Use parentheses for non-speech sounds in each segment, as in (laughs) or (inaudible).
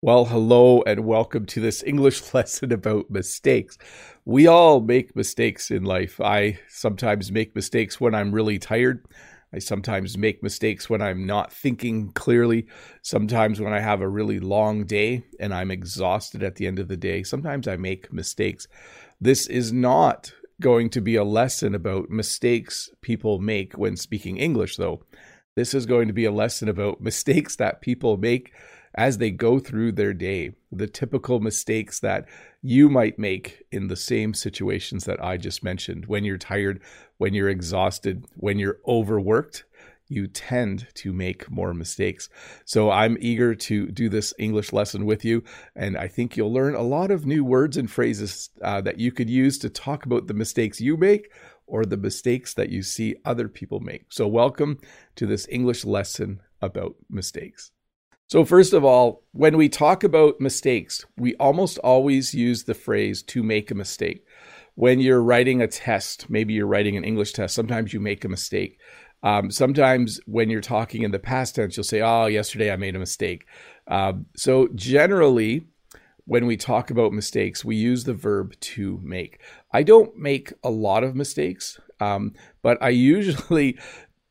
Well, hello and welcome to this English (laughs) lesson about mistakes. We all make mistakes in life. I sometimes make mistakes when I'm really tired. I sometimes make mistakes when I'm not thinking clearly. Sometimes when I have a really long day and I'm exhausted at the end of the day. Sometimes I make mistakes. This is not going to be a lesson about mistakes people make when speaking English, though. This is going to be a lesson about mistakes that people make as they go through their day, the typical mistakes that you might make in the same situations that I just mentioned. When you're tired, when you're exhausted, when you're overworked, you tend to make more mistakes. So I'm eager to do this English lesson with you, and I think you'll learn a lot of new words and phrases uh, that you could use to talk about the mistakes you make or the mistakes that you see other people make. So, welcome to this English lesson about mistakes. So, first of all, when we talk about mistakes, we almost always use the phrase to make a mistake. When you're writing a test, maybe you're writing an English test, sometimes you make a mistake. Um, sometimes when you're talking in the past tense, you'll say, Oh, yesterday I made a mistake. Um, so, generally, when we talk about mistakes, we use the verb to make. I don't make a lot of mistakes, um, but I (laughs) usually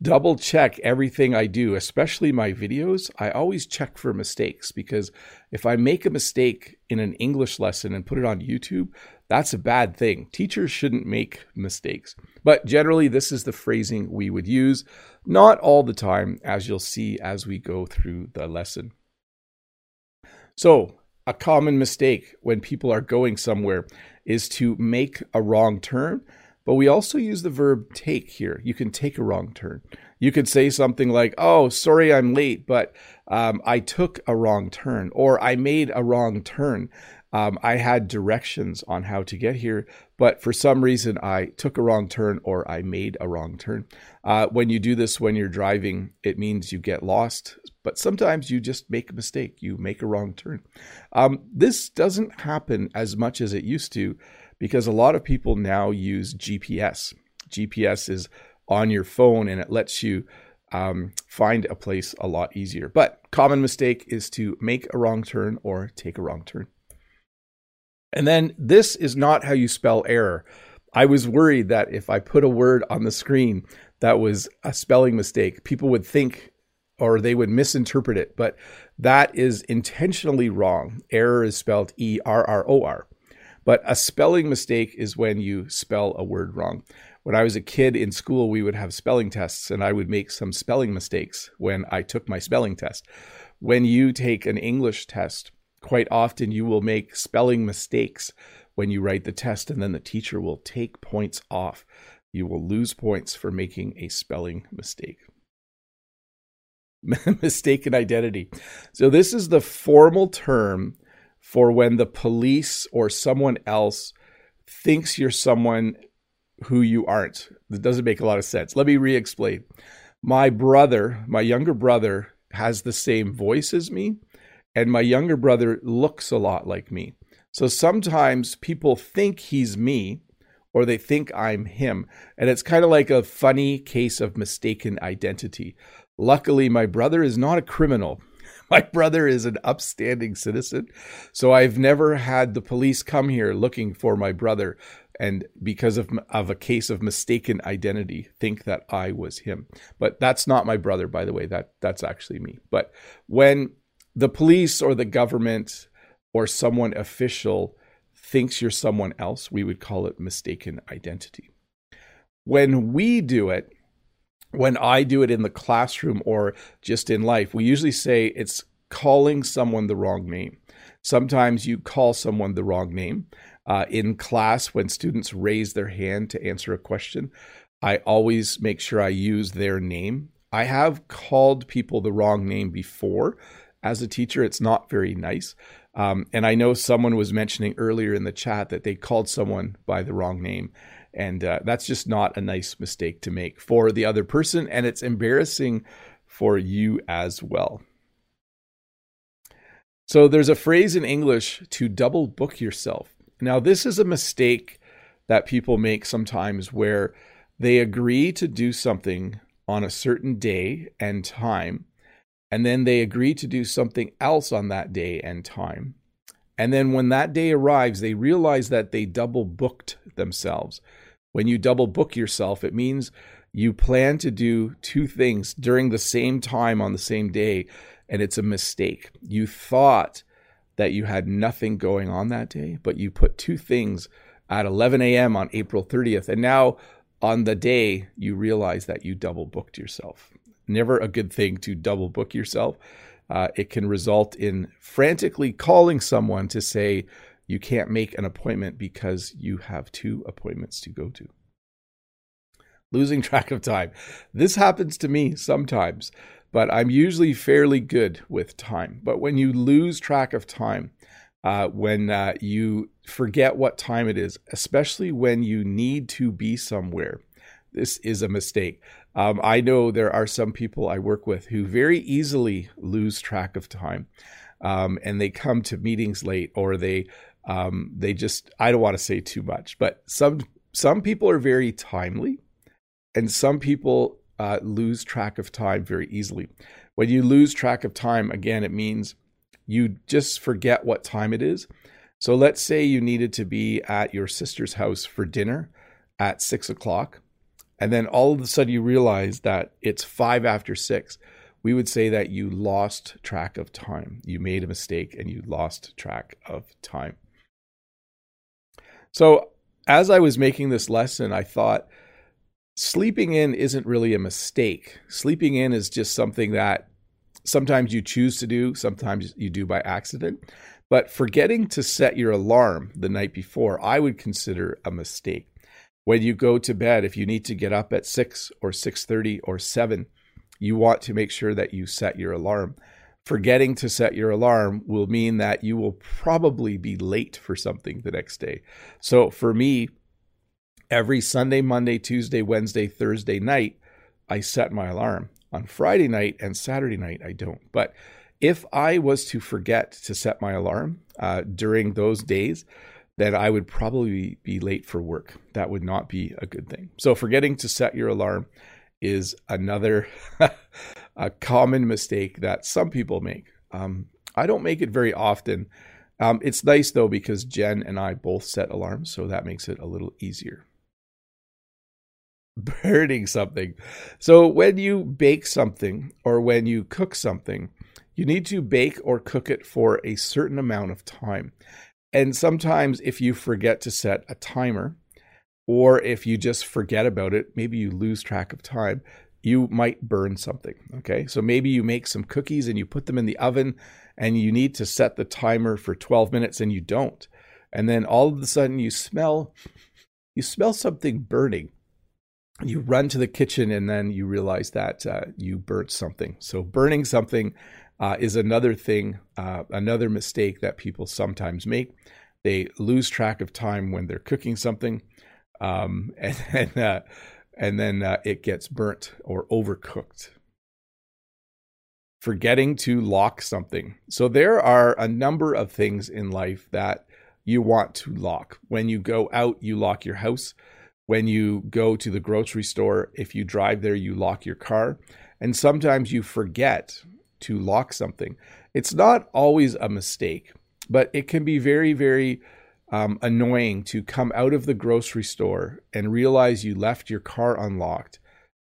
double check everything I do, especially my videos. I always check for mistakes because if I make a mistake in an English lesson and put it on YouTube, that's a bad thing. Teachers shouldn't make mistakes. But generally, this is the phrasing we would use, not all the time, as you'll see as we go through the lesson. So, a common mistake when people are going somewhere is to make a wrong turn but we also use the verb take here. You can take a wrong turn. You could say something like, Oh, sorry I'm late, but um, I took a wrong turn, or I made a wrong turn. Um, I had directions on how to get here, but for some reason I took a wrong turn or I made a wrong turn. Uh, when you do this when you're driving, it means you get lost, but sometimes you just make a mistake. You make a wrong turn. Um, this doesn't happen as much as it used to because a lot of people now use GPS. GPS is on your phone and it lets you um, find a place a lot easier. But common mistake is to make a wrong turn or take a wrong turn. And then this is not how you spell error. I was worried that if I put a word on the screen that was a spelling mistake, people would think or they would misinterpret it. But that is intentionally wrong. Error is spelled E R R O R. But a spelling mistake is when you spell a word wrong. When I was a kid in school, we would have spelling tests, and I would make some spelling mistakes when I took my spelling test. When you take an English test, quite often you will make spelling mistakes when you write the test, and then the teacher will take points off. You will lose points for making a spelling mistake. (laughs) Mistaken identity. So, this is the formal term for when the police or someone else thinks you're someone who you aren't. That doesn't make a lot of sense. Let me re explain. My brother, my younger brother, has the same voice as me, and my younger brother looks a lot like me. So sometimes people think he's me or they think I'm him. And it's kind of like a funny case of mistaken identity. Luckily, my brother is not a criminal. (laughs) my brother is an upstanding citizen. So I've never had the police come here looking for my brother and because of, of a case of mistaken identity think that I was him. But that's not my brother, by the way. That that's actually me. But when the police or the government or someone official thinks you're someone else, we would call it mistaken identity. When we do it, when I do it in the classroom or just in life, we usually say it's calling someone the wrong name. Sometimes you call someone the wrong name. Uh, in class, when students raise their hand to answer a question, I always make sure I use their name. I have called people the wrong name before. As a teacher, it's not very nice. Um, and I know someone was mentioning earlier in the chat that they called someone by the wrong name. And uh, that's just not a nice mistake to make for the other person. And it's embarrassing for you as well. So there's a phrase in English to double book yourself. Now, this is a mistake that people make sometimes where they agree to do something on a certain day and time. And then they agree to do something else on that day and time. And then when that day arrives, they realize that they double booked themselves. When you double book yourself, it means you plan to do two things during the same time on the same day, and it's a mistake. You thought that you had nothing going on that day, but you put two things at 11 a.m. on April 30th, and now on the day you realize that you double booked yourself. Never a good thing to double book yourself. Uh, it can result in frantically calling someone to say you can't make an appointment because you have two appointments to go to. Losing track of time. This happens to me sometimes, but I'm usually fairly good with time. But when you lose track of time, uh, when uh, you forget what time it is, especially when you need to be somewhere. This is a mistake. Um, I know there are some people I work with who very easily lose track of time, um, and they come to meetings late, or they um, they just I don't want to say too much, but some some people are very timely, and some people uh, lose track of time very easily. When you lose track of time, again, it means you just forget what time it is. So let's say you needed to be at your sister's house for dinner at six o'clock, and then all of a sudden you realize that it's five after six. We would say that you lost track of time. You made a mistake and you lost track of time. So, as I was making this lesson, I thought sleeping in isn't really a mistake. Sleeping in is just something that sometimes you choose to do, sometimes you do by accident. But forgetting to set your alarm the night before, I would consider a mistake. When you go to bed, if you need to get up at 6 or 6:30 or 7, you want to make sure that you set your alarm. Forgetting to set your alarm will mean that you will probably be late for something the next day. So for me, every Sunday, Monday, Tuesday, Wednesday, Thursday night, I set my alarm. On Friday night and Saturday night, I don't. But if I was to forget to set my alarm uh, during those days, then I would probably be late for work. That would not be a good thing. So, forgetting to set your alarm is another (laughs) a common mistake that some people make. Um, I don't make it very often. Um, it's nice though because Jen and I both set alarms, so that makes it a little easier (laughs) burning something. So when you bake something or when you cook something, you need to bake or cook it for a certain amount of time. And sometimes if you forget to set a timer or if you just forget about it, maybe you lose track of time, you might burn something. Okay. So maybe you make some cookies and you put them in the oven and you need to set the timer for 12 minutes and you don't. And then all of a sudden you smell you smell something burning you run to the kitchen and then you realize that uh, you burnt something. So, burning something uh, is another thing, uh, another mistake that people sometimes make. They lose track of time when they're cooking something, um, (laughs) and then, uh, and then uh, it gets burnt or overcooked. Forgetting to lock something. So, there are a number of things in life that you want to lock. When you go out, you lock your house when you go to the grocery store, if you drive there, you lock your car. And sometimes you forget to lock something. It's not always a mistake, but it can be very, very um, annoying to come out of the grocery store and realize you left your car unlocked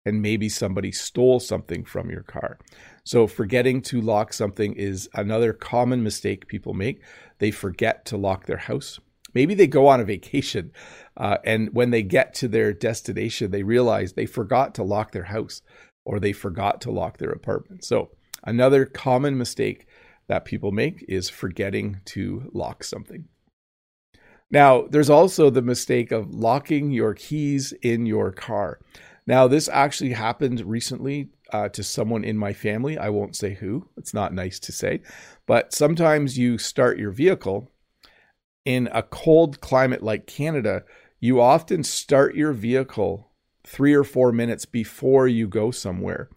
and maybe somebody stole something from your car. So, forgetting to lock something is another common mistake people make. They forget to lock their house. Maybe they go on a vacation uh, and when they get to their destination, they realize they forgot to lock their house or they forgot to lock their apartment. So, another common mistake that people make is forgetting to lock something. Now, there's also the mistake of locking your keys in your car. Now, this actually happened recently uh, to someone in my family. I won't say who, it's not nice to say, but sometimes you start your vehicle in a cold climate like Canada, you often start your vehicle three or four minutes before you go somewhere.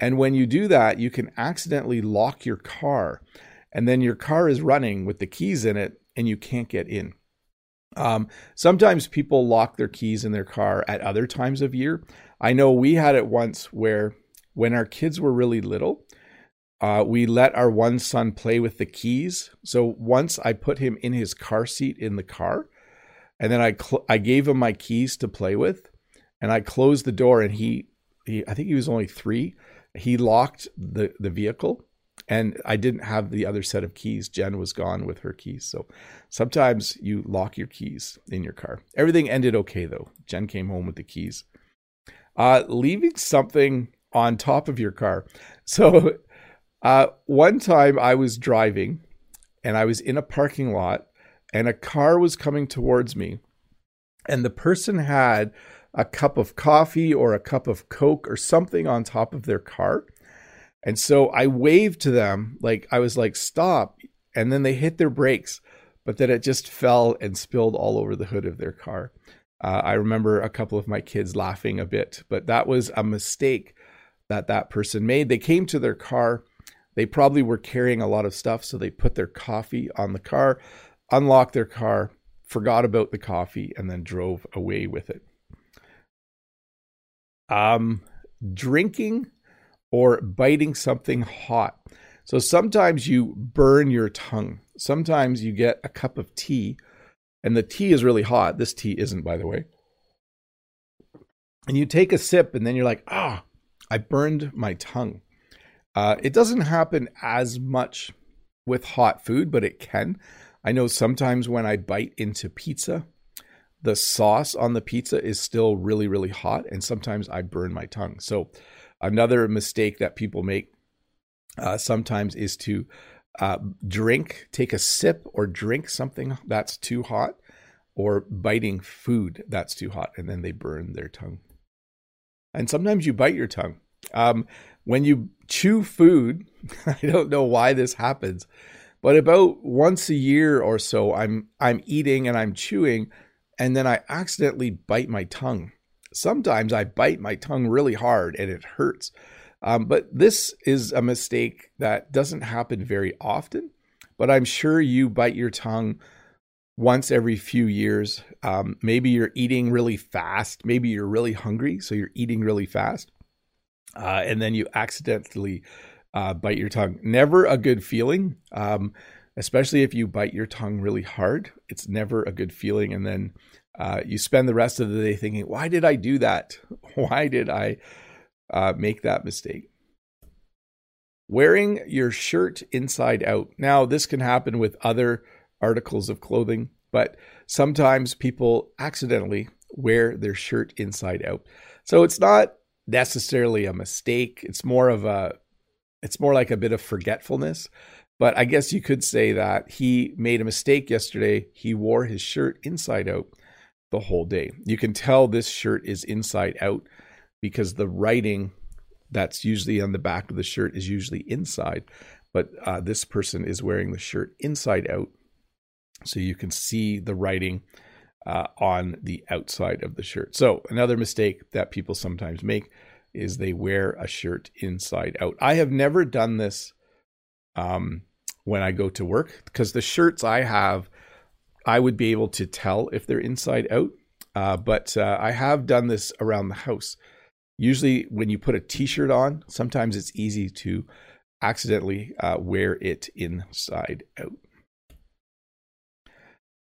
And when you do that, you can accidentally lock your car. And then your car is running with the keys in it and you can't get in. Um, sometimes people lock their keys in their car at other times of year. I know we had it once where when our kids were really little, Uh, we let our one son play with the keys. So once I put him in his car seat in the car, and then I cl- I gave him my keys to play with, and I closed the door, and he he I think he was only three. He locked the the vehicle, and I didn't have the other set of keys. Jen was gone with her keys, so sometimes you lock your keys in your car. Everything ended okay though. Jen came home with the keys. Uh, leaving something on top of your car. (laughs) So uh, one time I was driving and I was in a parking lot and a car was coming towards me and the person had a cup of coffee or a cup of coke or something on top of their car and so i waved to them like i was like stop. And then they hit their brakes but then it just fell and spilled all over the hood of their car. Uh, i remember a couple of my kids laughing a bit but that was a mistake that that person made. They came to their car. They probably were carrying a lot of stuff so they put their coffee on the car unlocked their car, forgot about the coffee, and then drove away with it. Um, drinking or biting something hot. So sometimes you burn your tongue. Sometimes you get a cup of tea, and the tea is really hot. This tea isn't, by the way. And you take a sip, and then you're like, ah, I burned my tongue. Uh, it doesn't happen as much with hot food, but it can. I know sometimes when I bite into pizza, the sauce on the pizza is still really, really hot, and sometimes I burn my tongue. So, another mistake that people make uh, sometimes is to uh, drink, take a sip, or drink something that's too hot, or biting food that's too hot, and then they burn their tongue. And sometimes you bite your tongue. Um, when you chew food, (laughs) I don't know why this happens but about once a year or so, I'm I'm eating and I'm chewing, and then I accidentally bite my tongue. Sometimes I bite my tongue really hard and it hurts. Um, but this is a mistake that doesn't happen very often. But I'm sure you bite your tongue once every few years. Um, maybe you're eating really fast. Maybe you're really hungry, so you're eating really fast. Uh, and then you accidentally uh, bite your tongue. Never a good feeling, um, especially if you bite your tongue really hard. It's never a good feeling. And then uh, you spend the rest of the day thinking, why did I do that? (laughs) Why did I uh, make that mistake? Wearing your shirt inside out. Now, this can happen with other articles of clothing, but sometimes people accidentally wear their shirt inside out. So it's not necessarily a mistake. It's more of a it's more like a bit of forgetfulness. But I guess you could say that he made a mistake yesterday. He wore his shirt inside out the whole day. You can tell this shirt is inside out because the writing that's usually on the back of the shirt is usually inside. But uh, this person is wearing the shirt inside out. So you can see the writing uh, on the outside of the shirt. So, another mistake that people sometimes make is they wear a shirt inside out. I have never done this um, when I go to work because the shirts I have, I would be able to tell if they're inside out. Uh, but uh, I have done this around the house. Usually, when you put a t shirt on, sometimes it's easy to accidentally uh, wear it inside out.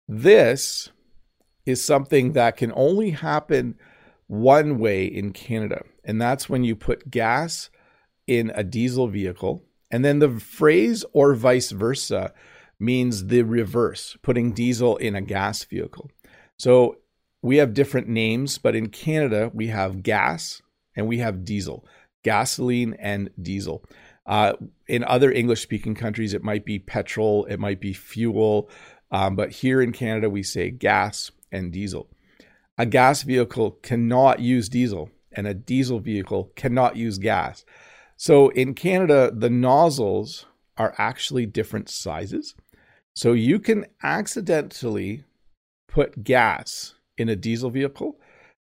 This is something that can only happen one way in Canada, and that's when you put gas in a diesel vehicle. And then the phrase or vice versa means the reverse, putting diesel in a gas vehicle. So we have different names, but in Canada, we have gas and we have diesel, gasoline and diesel. Uh, in other English speaking countries, it might be petrol, it might be fuel. Um, but here in Canada, we say gas and diesel a gas vehicle cannot use diesel and a diesel vehicle cannot use gas. So in Canada, the nozzles are actually different sizes. So you can accidentally put gas in a diesel vehicle,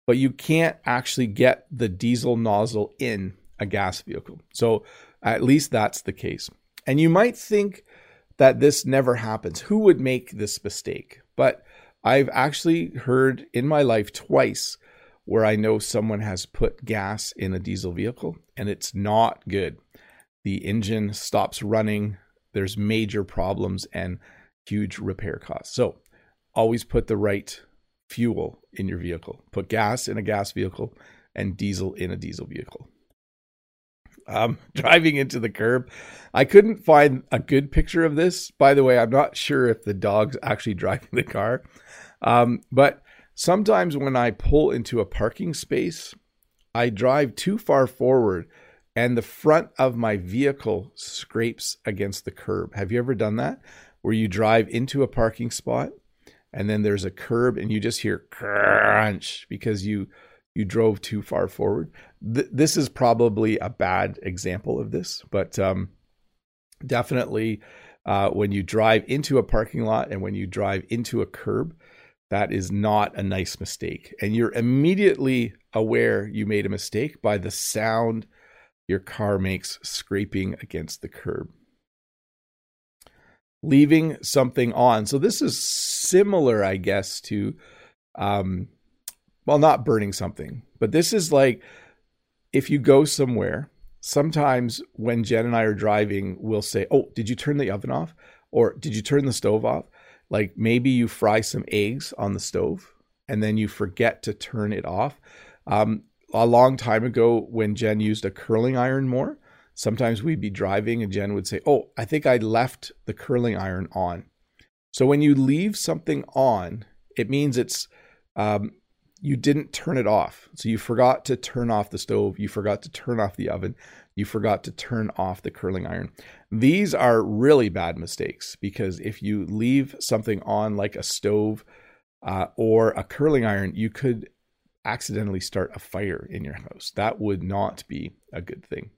but you can't actually get the diesel nozzle in a gas vehicle. So at least that's the case. And you might think that this never happens. Who would make this mistake? But I've actually heard in my life twice where I know someone has put gas in a diesel vehicle and it's not good. the engine stops running, there's major problems and huge repair costs. So always put the right fuel in your vehicle. Put gas in a gas vehicle and diesel in a diesel vehicle. Um, (laughs) driving into the curb, I couldn't find a good picture of this. By the way, I'm not sure if the dog's actually (laughs) driving the car, um, but sometimes when I pull into a parking space, I drive too far forward and the front of my vehicle scrapes against the curb. Have you ever done that? Where you drive into a parking spot and then there's a curb and you just hear crunch because you you drove too far forward. Th- this is probably a bad example of this, but um, definitely uh, when you drive into a parking lot and when you drive into a curb, that is not a nice mistake. And you're immediately aware you made a mistake by the sound your car makes scraping against the curb. Leaving something on. So this is similar, I guess, to, um, well, not burning something, but this is like if you go somewhere. Sometimes when Jen and I are driving, we'll say, "Oh, did you turn the oven off?" or "Did you turn the stove off?" Like maybe you fry some eggs on the stove and then you forget to turn it off. Um, a long time ago when Jen used a curling iron more, sometimes we'd be driving and Jen would say, Oh, I think I left the curling iron on. So when you leave something on, it means it's um, you didn't turn it off. So you forgot to turn off the stove, you forgot to turn off the oven, you forgot to turn off the curling iron. These are really bad mistakes because if you leave something on like a stove uh, or a curling iron, you could accidentally start a fire in your house. That would not be a good thing.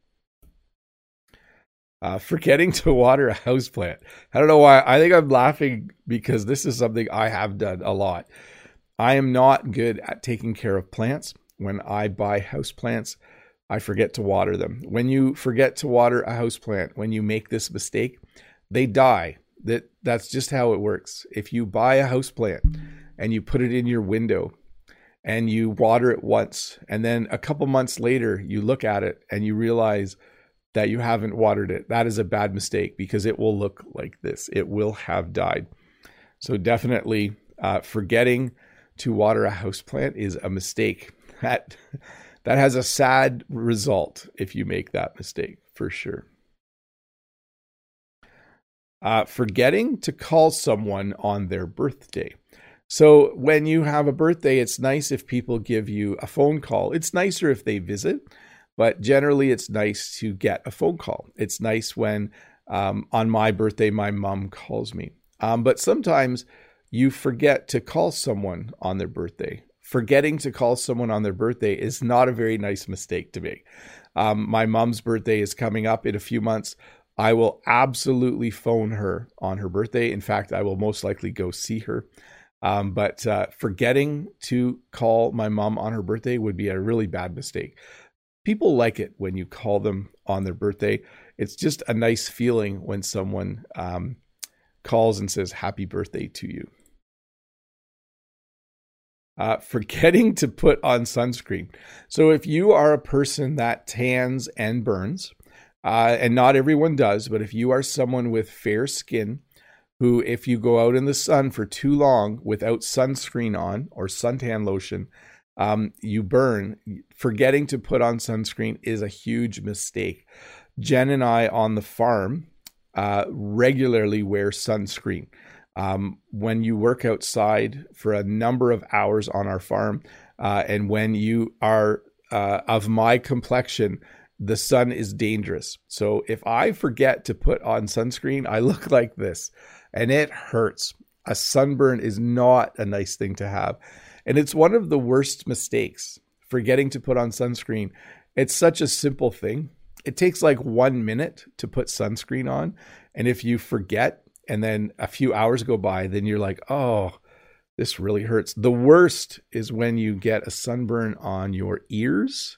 Uh, forgetting to water a house plant. I don't know why. I think I'm laughing because this is something I have done a lot. I am not good at taking care of plants. When I buy house plants, I forget to water them. When you forget to water a house plant, when you make this mistake, they die. That that's just how it works. If you buy a house plant and you put it in your window and you water it once and then a couple months later you look at it and you realize that you haven't watered it that is a bad mistake because it will look like this it will have died so definitely uh, forgetting to water a house plant is a mistake (laughs) that that has a sad result if you make that mistake for sure uh, forgetting to call someone on their birthday so when you have a birthday, it's nice if people give you a phone call. It's nicer if they visit, but generally it's nice to get a phone call. It's nice when um, on my birthday, my mom calls me. Um, but sometimes you forget to call someone on their birthday. Forgetting to call someone on their birthday is not a very nice mistake to make. Um, my mom's birthday is coming up in a few months. I will absolutely phone her on her birthday. In fact, I will most likely go see her. Um, but uh, forgetting to call my mom on her birthday would be a really bad mistake. People like it when you call them on their birthday. It's just a nice feeling when someone um, calls and says happy birthday to you. Uh, (laughs) forgetting to put on sunscreen. So, if you are a person that tans and burns, uh, and not everyone does, but if you are someone with fair skin, who, if you go out in the sun for too long without sunscreen on or suntan lotion, um, you burn. Forgetting to put on sunscreen is a huge mistake. Jen and I on the farm uh, regularly wear sunscreen. Um, when you work outside for a number of hours on our farm, uh, and when you are uh, of my complexion, the sun is dangerous. So if I forget to put on sunscreen, I look (laughs) like this and it hurts. A sunburn is not a nice thing to have. And it's one of the worst mistakes, forgetting to put on sunscreen. It's such a simple thing. It takes like one minute to put sunscreen on. And if you forget and then a few hours go by, then you're like, oh, this really hurts. The worst is when you get a sunburn on your ears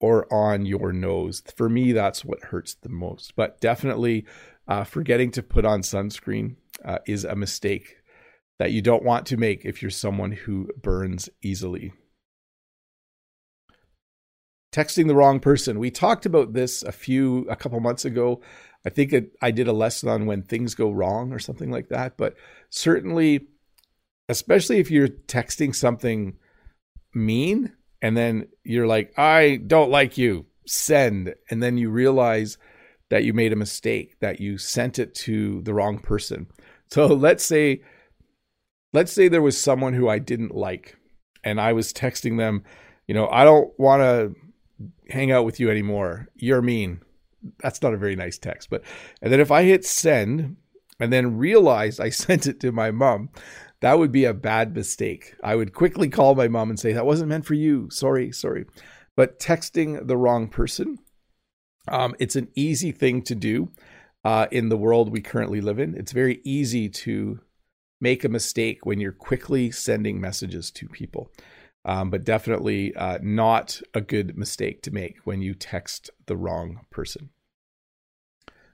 or on your nose. For me, that's what hurts the most. But definitely uh, forgetting to put on sunscreen uh, is a mistake that you don't want to make if you're someone who burns easily. texting the wrong person. We talked about this a few, a couple months ago. I think it, I did a lesson on when things go wrong or something like that. But certainly, especially if you're texting something mean and then you're like, I don't like you, send. And then you realize that you made a mistake, that you sent it to the wrong person. So let's say, let's say there was someone who I didn't like and I was texting them, you know, I don't want to hang out with you anymore. You're mean. That's not a very nice text. But, and then if I hit send and then realize I (laughs) sent it to my mom, that would be a bad mistake. I would quickly call my mom and say, that wasn't meant for you. Sorry, sorry. But texting the wrong person, um, it's an easy thing to do uh, in the world we currently live in. It's very easy to make a mistake when you're quickly sending messages to people um, but definitely uh, not a good mistake to make when you text the wrong person.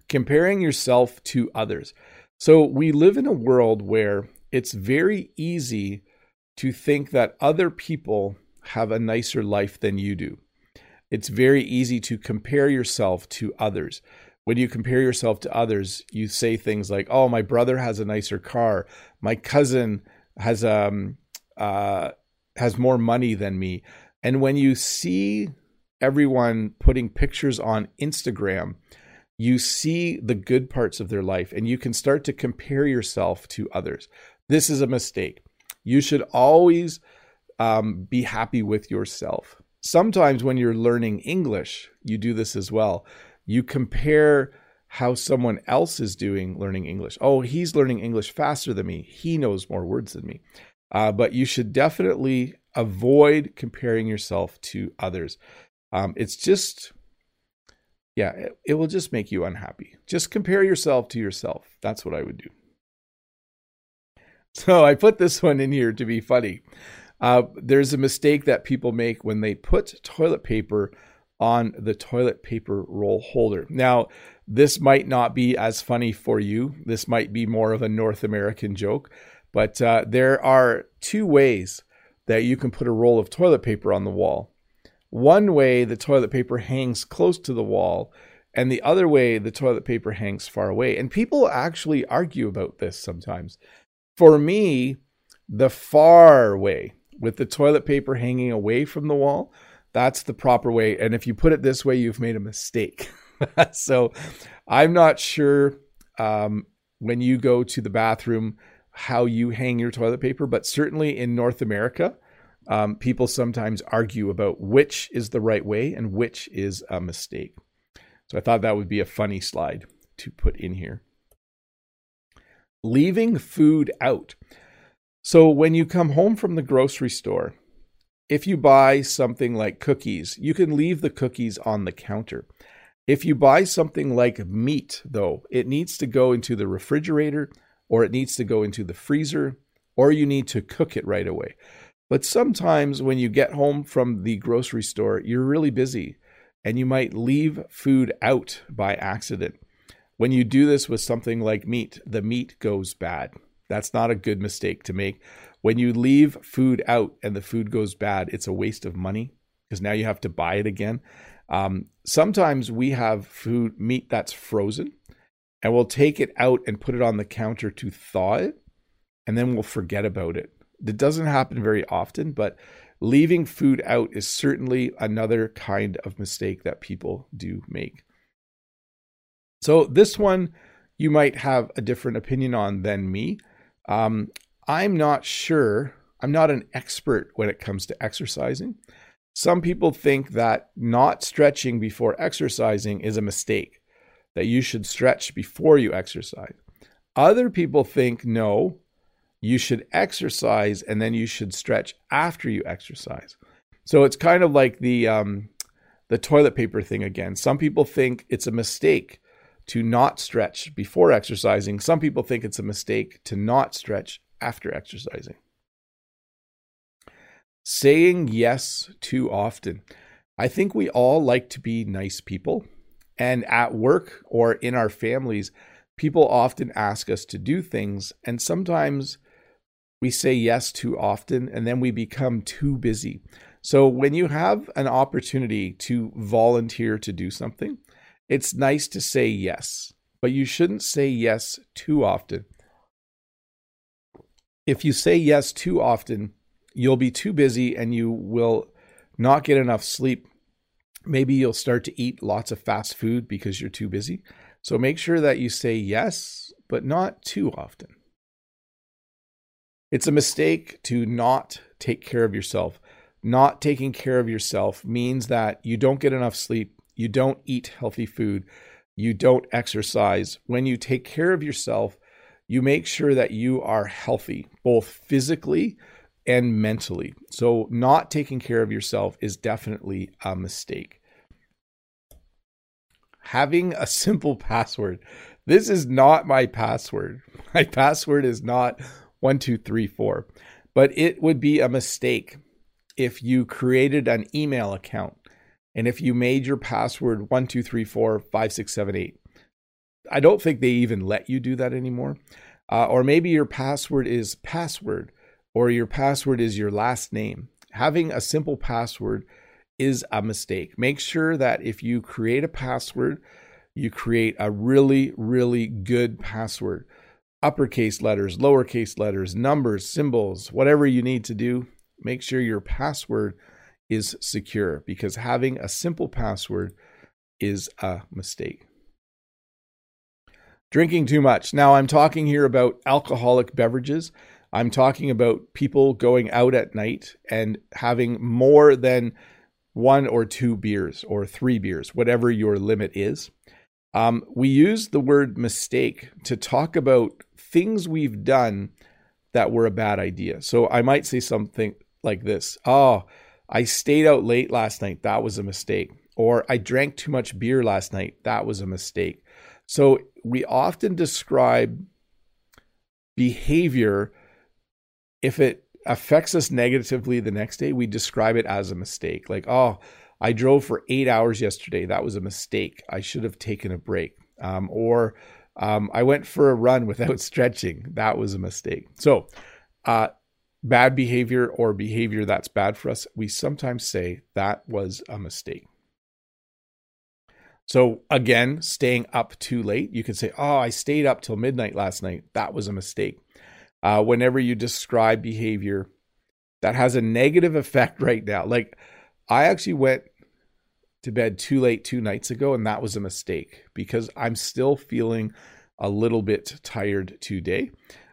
Comparing yourself to others. So, we live in a world where it's very easy to think that other people have a nicer life than you do. It's very easy to compare yourself to others. When you compare yourself to others, you say things like, "Oh, my brother has a nicer car. My cousin has um, uh, has more money than me. And when you see everyone putting pictures on Instagram, you see the good parts of their life and you can start to compare yourself to others. This is a mistake. You should always um, be happy with yourself. Sometimes when you're learning English, you do this as well. You compare how someone else is doing learning English. Oh, he's learning English faster than me. He knows more words than me. Uh, but you should definitely avoid comparing yourself to others. Um, it's just, yeah, it, it will just make you unhappy. Just compare yourself to yourself. That's what I would do. (laughs) So I put this one in here to be funny. Uh, there's a mistake that people make when they put toilet paper on the toilet paper roll holder. Now, this might not be as funny for you. This might be more of a North American joke. But uh, there are two ways that you can put a roll of toilet paper on the wall. One way, the toilet paper hangs close to the wall, and the other way, the toilet paper hangs far away. And people actually argue about this sometimes. For me, the far way, with the toilet paper hanging away from the wall, that's the proper way. And if you put it this way, you've made a mistake. (laughs) so I'm not sure um, when you go to the bathroom how you hang your toilet paper, but certainly in North America, um, people sometimes argue about which is the right way and which is a mistake. So I thought that would be a funny slide to put in here. Leaving food out. So when you come home from the grocery store, if you buy something like cookies, you can leave the cookies on the counter. If you buy something like meat, though, it needs to go into the refrigerator or it needs to go into the freezer, or you need to cook it right away. But sometimes when you get home from the grocery store, you're really busy and you might leave food out by accident. When you do this with something like meat, the meat goes bad. That's not a good mistake to make. When you leave food out and the food goes bad, it's a waste of money because now you have to buy it again. Um, sometimes we have food, meat that's frozen, and we'll take it out and put it on the counter to thaw it, and then we'll forget about it. It doesn't happen very often, but leaving food out is certainly another kind of mistake that people do make. So, this one you might have a different opinion on than me. Um, I'm not sure, I'm not an expert when it comes to exercising. Some people think that not stretching before exercising is a mistake that you should stretch before you exercise. Other people think no, you should exercise and then you should stretch after you exercise. So it's kind of like the um, the toilet paper thing again. Some people think it's a mistake to not stretch before exercising. Some people think it's a mistake to not stretch after exercising. Saying yes too often. I think we all like to be nice people. And at work or in our families, people often ask us to do things. And sometimes we say yes too often and then we become too busy. So when you have an opportunity to volunteer to do something, it's nice to say yes, but you shouldn't say yes too often. If you say yes too often, you'll be too busy and you will not get enough sleep. Maybe you'll start to eat lots of fast food because you're too busy. So make sure that you say yes, but not too often. It's a mistake to not take care of yourself. Not taking care of yourself means that you don't get enough sleep, you don't eat healthy food, you don't exercise. When you take care of yourself, you make sure that you are healthy, both physically and mentally. So, not taking care of yourself is definitely a mistake. Having a simple password. This is not my password. (laughs) My password is not 1234, but it would be a mistake if you created an email account and if you made your password 1234 5678. I don't think they even let you do that anymore. Uh, or maybe your password is password or your password is your last name. Having a simple password is a mistake. Make sure that if you create a password, you create a really, really good password. Uppercase letters, lowercase letters, numbers, symbols, whatever you need to do, make sure your password is secure because having a simple password is a mistake. Drinking too much. Now, I'm talking here about alcoholic beverages. I'm talking about people going out at night and having more than one or two beers or three beers, whatever your limit is. Um, we use the word mistake to talk about things we've done that were a bad idea. So I might say something like this Oh, I stayed out late last night. That was a mistake. Or I drank too much beer last night. That was a mistake. So we often describe behavior if it affects us negatively the next day, we describe it as a mistake. Like, oh, I drove for eight hours yesterday. That was a mistake. I should have taken a break. Um, or um, I went for a run (laughs) without stretching. That was a mistake. So, uh, bad behavior or behavior that's bad for us, we sometimes say that was a mistake. So, again, staying up too late, you can say, Oh, I stayed up till midnight last night. That was a mistake uh, whenever you describe behavior that has a negative effect (laughs) right now. Like, I actually went to bed too late two nights ago, and that was a mistake because I'm still feeling a little bit tired today.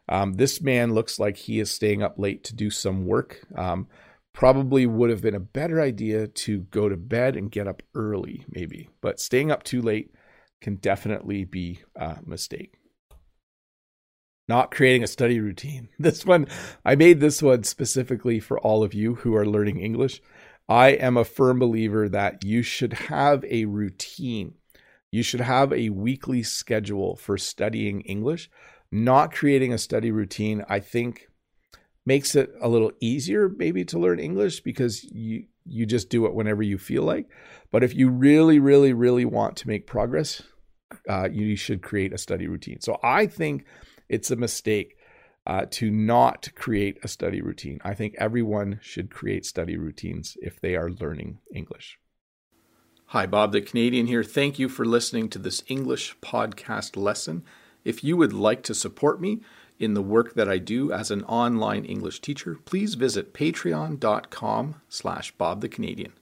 Um, this man looks like he is staying up late to do some work. Um, probably would have been a better idea to go to bed and get up early, maybe, but staying up too late can definitely be a mistake not creating a study routine. (laughs) This one, I made this one specifically for all of you who are learning English. I am a firm believer that you should have a routine. You should have a weekly schedule for studying English. Not creating a study routine, I think, makes it a little easier maybe to learn English because you you just do it whenever you feel like. But if you really, really, really want to make progress, uh, you should create a study routine. So I think it's a mistake uh, to not create a study routine. I think everyone should create study routines if they are learning English. Hi, Bob the Canadian here. Thank you for listening to this English podcast lesson. If you would like to support me in the work that I do as an online English teacher, please visit patreon.com slash Bob the Canadian.